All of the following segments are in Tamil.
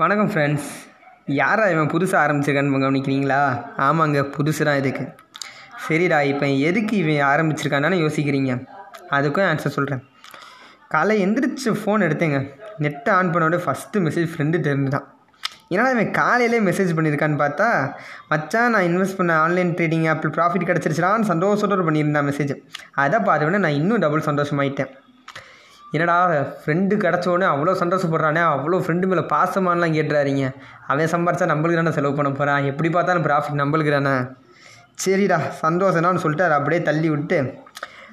வணக்கம் ஃப்ரெண்ட்ஸ் யாரா இவன் புதுசாக ஆரம்பிச்சிருக்கான்னு கவனிக்கிறீங்களா? ஆமாங்க புதுசு தான் இதுக்கு. சரிடா இப்போ எதுக்கு இவன் ஆரம்பிச்சிருக்கான்னு யோசிக்கிறீங்க. அதுக்கும் ஆன்சர் சொல்கிறேன் காலை எந்திரிச்சு ஃபோன் எடுத்தேங்க. நெட்டை ஆன் பண்ணோட ஃபஸ்ட்டு மெசேஜ் ஃப்ரெண்டு தெரிஞ்சு தான் ஏன்னா இவன் காலையிலே மெசேஜ் பண்ணியிருக்கான்னு பார்த்தா மச்சான் நான் இன்வெஸ்ட் பண்ண ஆன்லைன் ட்ரேடிங் ஆப்பில் ப்ராஃபிட் கிடச்சிருச்சான்னு சந்தோஷத்தோடு பண்ணியிருந்தான் மெசேஜ் அதை பார்த்த நான் இன்னும் டபுள் சந்தோஷமாயிட்டேன். என்னடா ஃப்ரெண்டு கிடச்சோடனே அவ்வளோ சந்தோஷப்படுறானே அவ்வளோ ஃப்ரெண்டு மேலே பாசமானலாம் கேட்டுறாருங்க அவன் சம்பாரிச்சா நம்மளுக்கு தானே செலவு பண்ண போகிறான் எப்படி பார்த்தாலும் ப்ராஃபிட் நம்மளுக்கு தானே. சரிடா சந்தோஷம்னு சொல்லிட்டு அதை அப்படியே தள்ளி விட்டு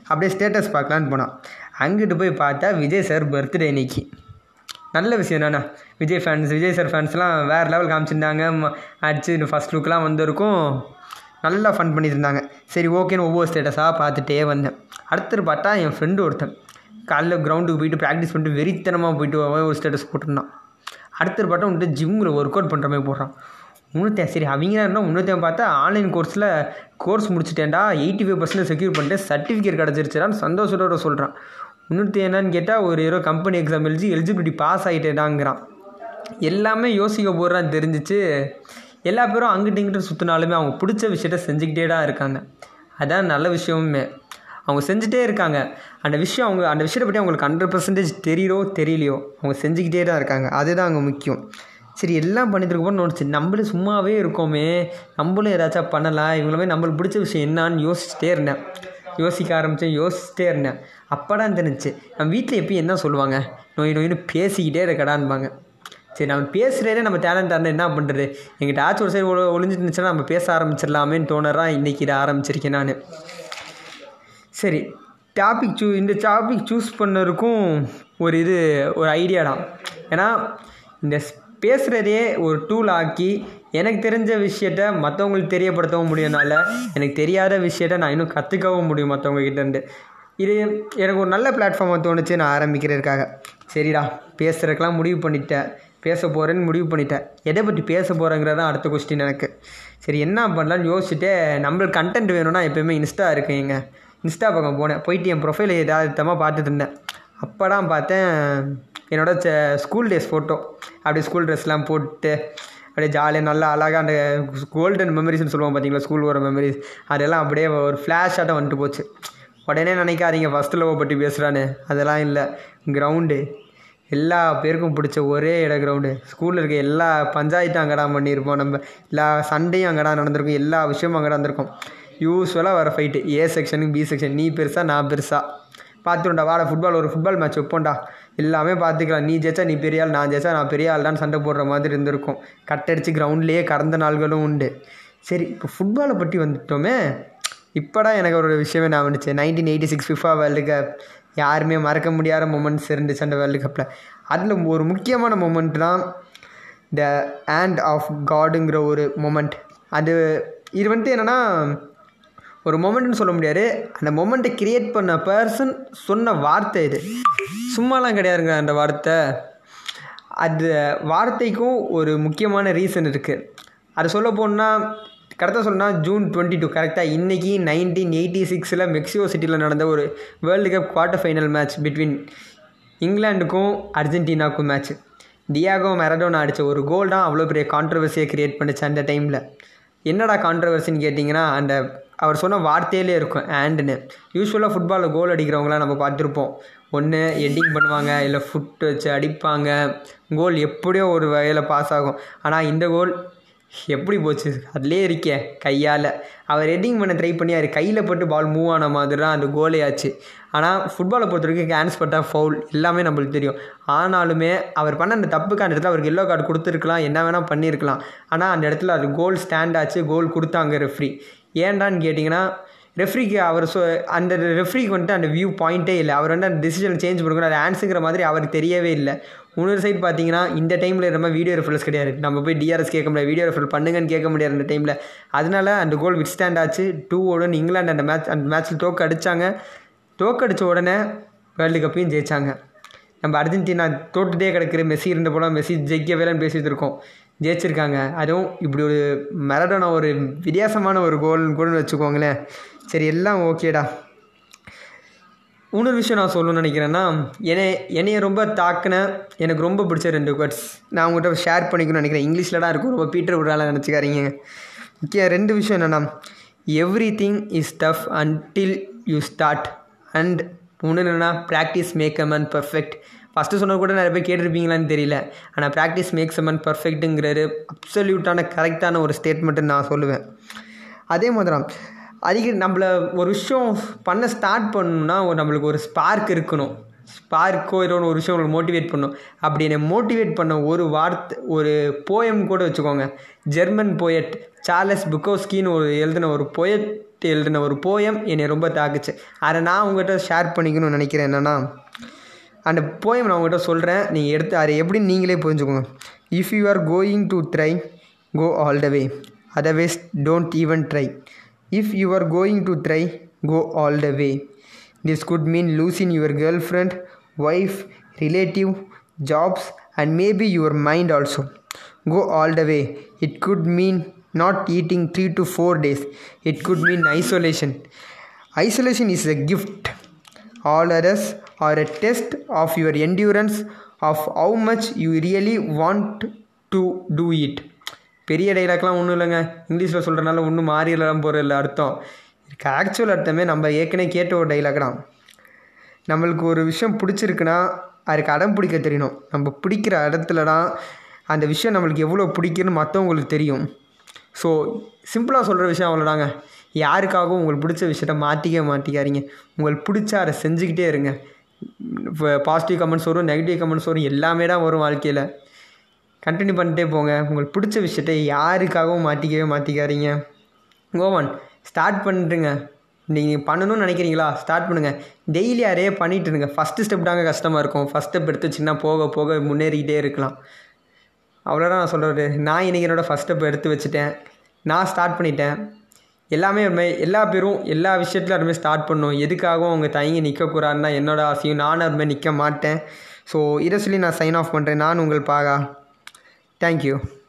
அப்படியே ஸ்டேட்டஸ் பார்க்கலான்னு போனான். அங்கிட்டு போய் பார்த்தா விஜய் சார் பர்த்டே இன்னைக்கு நல்ல விஷயம் தானே. விஜய் ஃபேன்ஸ் விஜய் சார் ஃபேன்ஸ்லாம் வேறு லெவல் காமிச்சிருந்தாங்க. அடிச்சு ஃபஸ்ட் லுக்லாம் வந்திருக்கும். நல்லா ஃபன் பண்ணியிருந்தாங்க இருந்தாங்க. சரி ஓகேன்னு ஒவ்வொரு ஸ்டேட்டஸாக பார்த்துட்டே வந்தேன். அடுத்து பார்த்தா என் ஃப்ரெண்டு ஒருத்தன். காலைல கிரவுண்டுக்கு போயிட்டு ப்ராக்டிஸ் பண்ணிட்டு வெறித்தனமாக போயிட்டு ஒரு ஸ்டேட்டஸ் போட்டிருந்தான். அடுத்த பாட்டம் வந்துட்டு ஜிம்மில் ஒர்க் அவுட் பண்ணுற மாதிரி போடுறான். முன்னூற்றி சரி அவங்க இருந்தால் முன்னூற்றி பார்த்தா ஆன்லைன் கோர்ஸில் கோர்ஸ் முடிச்சிட்டேன்டா எயிட்டி ஃபைவ் பர்சன்ட் செக்யூர் பண்ணிட்டு சர்டிஃபிகேட் கிடச்சிருச்சான்னு சந்தோஷத்தோட சொல்கிறான் முன்னூற்றி என்னன்னு கேட்டால் ஒரு ஏதோ கம்பெனி எக்ஸாம் எழுதி எலிஜிபிலிட்டி பாஸ் ஆகிட்டேடாங்கிறான் எல்லாமே யோசிக்க போடுறான்னு தெரிஞ்சிச்சு. எல்லா பேரும் அங்கிட்ட இங்கிட்ட சுற்றினாலுமே அவங்க பிடிச்ச விஷயத்த செஞ்சுக்கிட்டே தான் இருக்காங்க. அதான் நல்ல விஷயமுமே. அவங்க செஞ்சுட்டே இருக்காங்க. அந்த விஷயம் அவங்க அந்த விஷயத்தை பற்றி அவங்களுக்கு ஹண்ட்ரட் பர்சன்டேஜ் தெரியலோ தெரியலையோ அவங்க செஞ்சுக்கிட்டே தான் இருக்காங்க. அதுதான் அங்கே முக்கியம். சரி எல்லாம் பண்ணிட்டு இருக்கப்போ நோடிச்சு நம்மளும் சும்மாவே இருக்கோமே. நம்மளும் ஏதாச்சும் பண்ணலாம். இவங்களுமே நம்மளுக்கு பிடிச்ச விஷயம் என்னான்னு யோசிச்சுட்டே இருந்தேன். யோசிக்க ஆரம்பித்தேன் யோசிச்சுட்டே இருந்தேன். அப்போதான் தெரிஞ்சுச்சு நம்ம வீட்டில் எப்பயும் என்ன சொல்லுவாங்க? நோய் நோயின்னு பேசிக்கிட்டே இருக்கடான்பாங்க. சரி நம்ம பேசுகிறதே நம்ம டேலண்ட் இருந்தால் என்ன பண்ணுறது எங்கிட்ட ஆச்சு ஒரு சைடு ஒழிஞ்சிட்டு இருந்துச்சுன்னா நம்ம பேச ஆரம்பிச்சிடலாமேன்னு தோணுறா. இன்றைக்கி இதை ஆரம்பிச்சிருக்கேன் நான். சரி டாபிக் சூ இந்த டாபிக் சூஸ் பண்ணதுக்கும் ஒரு இது ஒரு ஐடியா தான். ஏன்னா இந்த ஸ்- பேசுகிறதே ஒரு டூல் ஆக்கி எனக்கு தெரிஞ்ச விஷயத்த மற்றவங்களுக்கு தெரியப்படுத்தவும் முடியும்னால எனக்கு தெரியாத விஷயத்த நான் இன்னும் கற்றுக்கவும் முடியும் மற்றவங்க கிட்டேருந்து. இது எனக்கு ஒரு நல்ல பிளாட்ஃபார்மாக தோணுச்சு நான் ஆரம்பிக்கிறதுக்காக. சரிடா பேசுகிறதுக்கெலாம் முடிவு பண்ணிட்டேன். பேச போகிறேன்னு முடிவு பண்ணிட்டேன். எதை பற்றி பேச போகிறேங்கிறது தான் அடுத்த கொஸ்டின் எனக்கு. சரி என்ன பண்ணலான்னு யோசிச்சுட்டு நம்மளுக்கு கண்டென்ட் வேணும்னா எப்பயுமே இன்ஸ்டா இருக்குங்க இன்ஸ்டா பக்கம் போனேன். போயிட்டு என் ப்ரொஃபைல் எதார்த்தமாக பார்த்துட்டு இருந்தேன். அப்போதான் பார்த்தேன் ச ஸ்கூல் டேஸ் ஃபோட்டோ அப்படியே ஸ்கூல் ட்ரெஸ்லாம் போட்டு அப்படியே ஜாலியாக நல்லா அழகாக அந்த கோல்டன் மெமரிஸ்னு சொல்லுவோம் பார்த்தீங்களா ஸ்கூல் வர மெமரிஸ் அதெல்லாம் அப்படியே ஒரு ஃப்ளாஷாட்டம் வந்துட்டு போச்சு. உடனே நினைக்காதீங்க ஃபஸ்ட் லவ் பற்றி பேசுகிறான்னு அதெல்லாம் இல்லை. கிரவுண்டு எல்லா பேருக்கும் பிடிச்ச ஒரே இட கிரவுண்டு ஸ்கூலில் இருக்க எல்லா பஞ்சாயத்தும் அங்கடா பண்ணியிருப்போம். நம்ம எல்லா சண்டையும் அங்கடா நடந்திருக்கும். எல்லா விஷயமும் அங்கடா இருந்திருக்கும் யூஸ்வலாக வர ஃபைட்டு ஏ செக்ஷனுக்கு பி செக்ஷன் நீ பெருசா நான் பெருசா. பார்த்துருண்டா வாட ஃபுட்பால் ஒரு ஃபுட்பால் மேட்ச் வைப்போண்டா எல்லாமே பார்த்துக்கலாம். நீ ஜெயிச்சா நீ பெரிய ஆள் நான் ஜெயிச்சா நான் பெரிய ஆள் தான் சண்டை போடுற மாதிரி இருந்திருக்கும். கட்டடிச்சு கிரவுண்ட்லேயே கடந்த நாள்களும் உண்டு. சரி இப்போ ஃபுட்பாலை பற்றி வந்துட்டோமே. இப்போடா எனக்கு ஒரு விஷயமே நான் வந்துச்சு nineteen eighty six FIFA world cup யாருமே மறக்க முடியாத மூமெண்ட்ஸ் இருந்துச்சு அந்த வேர்ல்டு கப்பில் அதில் ஒரு முக்கியமான மூமெண்ட் தான் த ஹேண்ட் ஆஃப் காடுங்கிற ஒரு மூமெண்ட் அது இது வந்துட்டு என்னென்னா ஒரு மொமெண்ட்னு சொல்ல முடியாது. அந்த மொமெண்ட்டை கிரியேட் பண்ண பர்சன் சொன்ன வார்த்தை இது. சும்மாலாம் கிடையாதுங்க அந்த வார்த்தை. அது வார்த்தைக்கும் ஒரு முக்கியமான ரீசன் இருக்குது அதை சொல்ல போனால் கரெக்டாக சொன்னால் ஜூன் டுவெண்ட்டி டூ கரெக்டாக இன்றைக்கி நைன்டீன் எயிட்டி சிக்ஸில் மெக்சிகோ சிட்டியில் நடந்த ஒரு world cup quarter final match between இங்கிலாண்டுக்கும் அர்ஜென்டினாக்கும் மேட்ச் டியாகோ மெரடோனா அடித்த ஒரு கோல் தான் அவ்வளோ பெரிய கான்ட்ரவர்சியை க்ரியேட் பண்ணிச்சு அந்த டைமில் என்னடா கான்ட்ரவர்சின்னு கேட்டிங்கன்னா அந்த அவர் சொன்ன வார்த்தையிலே இருக்கும் ஆண்டுன்னு யூஸ்வலாக ஃபுட்பாலில் கோல் அடிக்கிறவங்களாம் நம்ம பார்த்துருப்போம். ஒன்று எட்டிங் பண்ணுவாங்க இல்லை ஃபுட் வச்சு அடிப்பாங்க. கோல் எப்படியோ ஒரு வகையில் பாஸ் ஆகும். ஆனால் இந்த கோல் எப்படி போச்சு? அதுலேயே இருக்கே கையால். அவர் ஹெட்டிங் பண்ண ட்ரை பண்ணி அவர் கையில் பட்டு பால் மூவ் ஆன மாதிரி தான் அந்த கோலே ஆச்சு. ஆனால் ஃபுட்பாலை பொறுத்த வரைக்கும் கேன்ஸ் பட்டால் ஃபவுல் எல்லாமே நம்மளுக்கு தெரியும். ஆனாலுமே அவர் பண்ண அந்த தப்புக்கு அந்த இடத்துல அவருக்கு எல்லோ கார்டு கொடுத்துருக்கலாம். என்ன வேணால் பண்ணியிருக்கலாம் ஆனால் அந்த இடத்துல அது கோல் ஸ்டாண்ட் ஆச்சு. கோல் கொடுத்தாங்க ரெஃப்ரி ஏன்டான்னு கேட்டிங்கன்னா ரெஃப்ரிக்கு அவர் சொ அந்த ரெஃப்ரிக்கு வந்துட்டு அந்த வியூ பாயிண்ட்டே இல்லை. அவர் வந்து அந்த டிசிஷன் சேஞ்ச் பண்ணுறாரு ஆன்ஸுங்கிற மாதிரி அவருக்கு தெரியவே இல்லை. இன்னொரு சைடு பார்த்தீங்கன்னா இந்த டைமில் நம்ம வீடியோ ரெஃபரன்ஸ் கிடையாது. நம்ம போய் டிஆர்எஸ் கேட்க முடியாது. வீடியோ ரெஃபரல் பண்ணுங்கன்னு கேட்க முடியாது அந்த டைமில் அதனால அந்த கோல் விட் ஸ்டாண்ட் ஆச்சு. டூ ஓடுன்னு இங்கிலாந்து அந்த மேட்ச் அந்த மேட்ச்சில் தோக்க அடித்தாங்க தோக்கடிச்ச உடனே வேர்ல்டு கப்பையும் ஜெயிச்சாங்க. நம்ம அர்ஜென்டினா தோட்டுட்டே கிடக்கிற மெஸ்ஸி இருந்த போல மெஸ்ஸி ஜெயிக்கவேலன்னு பேசிட்டு இருக்கோம். ஜெயிச்சிருக்காங்க. அதுவும் இப்படி ஒரு மெரடோனா ஒரு வித்தியாசமான ஒரு கோல்னு கூட வச்சுக்கோங்களேன். சரி எல்லாம் ஓகேடா இன்னொரு விஷயம் நான் சொல்லணும்னு நினைக்கிறேன்னா என்னை என்னைய ரொம்ப தாக்கின எனக்கு ரொம்ப பிடிச்ச ரெண்டு வேர்ட்ஸ் நான் உங்கள்கிட்ட ஷேர் பண்ணிக்கணும்னு நினைக்கிறேன். இங்கிலீஷில் தான் இருக்கும். ரொம்ப பீட்டர் விடால நினச்சிக்காரீங்க முக்கிய ரெண்டு விஷயம் என்னென்னா everything is tough until you start and ஒன்று என்னென்னா practice make a man perfect first சொன்ன கூட நிறைய பேர் கேட்டிருப்பீங்களான்னு தெரியல. ஆனால் ப்ராக்டிஸ் மேக்ஸ் அ மேன் பர்ஃபெக்ட்டுங்கிறது அப்சல்யூட்டான கரெக்டான ஒரு ஸ்டேட்மெண்ட்டுன்னு நான் சொல்லுவேன். அதே மாதிரி தான் அதிக நம்மள ஒரு விஷயம் பண்ண ஸ்டார்ட் பண்ணணும்னா ஒரு நம்மளுக்கு ஒரு ஸ்பார்க் இருக்கணும். ஸ்பார்க்கோ ஏதோ ஒரு விஷயம் உங்களுக்கு மோட்டிவேட் பண்ணும். அப்படி என்னை மோட்டிவேட் பண்ண ஒரு வார்த்தை ஒரு போயம் கூட வச்சுக்கோங்க. ஜெர்மன் போயட் சார்லஸ் புக்கோஸ்கின்னு ஒரு எழுதின ஒரு போயட் எழுதின ஒரு போயம் என்னை ரொம்ப தாக்குச்சு. அதை நான் உங்கள்கிட்ட ஷேர் பண்ணிக்கணும்னு நினைக்கிறேன். என்னென்னா அந்த போயம் நான் உங்கள்கிட்ட சொல்கிறேன் நீங்கள் எடுத்து அதை எப்படி நீங்களே புரிஞ்சுக்கோங்க. If you are going to try go all the way otherwise don't even try If you are going to try, go all the way. This could mean losing your girlfriend, wife, relative, jobs, and maybe your mind also. Go all the way. It could mean not eating 3 to 4 days. It could mean isolation. Isolation is a gift. All others are a test of your endurance, of how much you really want to do it. பெரிய டைலாக்லாம் ஒன்றும் இல்லைங்க. இங்கிலீஷில் சொல்கிறனால ஒன்றும் மாறிடலாம் போகிற இல்லை அர்த்தம். இதுக்கு ஆக்சுவல் அர்த்தமே நம்ம ஏற்கனவே கேட்ட ஒரு டைலாக் தான். நம்மளுக்கு ஒரு விஷயம் பிடிச்சிருக்குன்னா அதுக்கு அடம் பிடிக்க தெரியணும். நம்ம பிடிக்கிற இடத்துல தான் அந்த விஷயம் நம்மளுக்கு எவ்வளோ பிடிக்குன்னு மற்றவங்களுக்கு தெரியும். ஸோ சிம்பிளாக சொல்கிற விஷயம் அவ்வளோதாங்க யாருக்காகவும் உங்களுக்கு பிடிச்ச விஷயத்த மாற்றிக்க மாட்டிக்காதீங்க. உங்களுக்கு பிடிச்ச அதை செஞ்சுக்கிட்டே இருங்க. இப்போ பாசிட்டிவ் கமெண்ட்ஸ் வரும் நெகட்டிவ் கமெண்ட்ஸ் வரும் எல்லாமே தான் வரும் வாழ்க்கையில். கண்டினியூ பண்ணிட்டே போங்க. உங்களுக்கு பிடிச்ச விஷயத்த யாருக்காகவும் மாற்றிக்கவே மாற்றிக்காதீங்க கோவன் ஸ்டார்ட் பண்ணிட்டுங்க நீங்கள் பண்ணணும்னு நினைக்கிறீங்களா? ஸ்டார்ட் பண்ணுங்கள் டெய்லி அதே பண்ணிட்டு இருங்க. ஃபஸ்ட்டு ஸ்டெப் தாங்க கஷ்டமாக இருக்கும். ஃபஸ்ட் ஸ்டெப் எடுத்து சின்ன போக போக முன்னேறிக்கிட்டே இருக்கலாம். அவ்வளோதான் நான் சொல்கிறது நான் இன்றைக்கி என்னோடய ஃபஸ்ட் ஸ்டெப் எடுத்து வச்சுட்டேன். நான் ஸ்டார்ட் பண்ணிட்டேன். எல்லாமே எல்லா பேரும் எல்லா விஷயத்துலையும் அதுமாதிரி ஸ்டார்ட் பண்ணணும். எதுக்காகவும் அவங்க தயங்கி நிற்கக்கூடாதுன்னா என்னோடய ஆசையும். நானும் அதுமாதிரி நிற்க மாட்டேன். ஸோ இதை சொல்லி நான் சைன் ஆஃப் பண்ணுறேன் நான் உங்கள் பாகா. Thank you.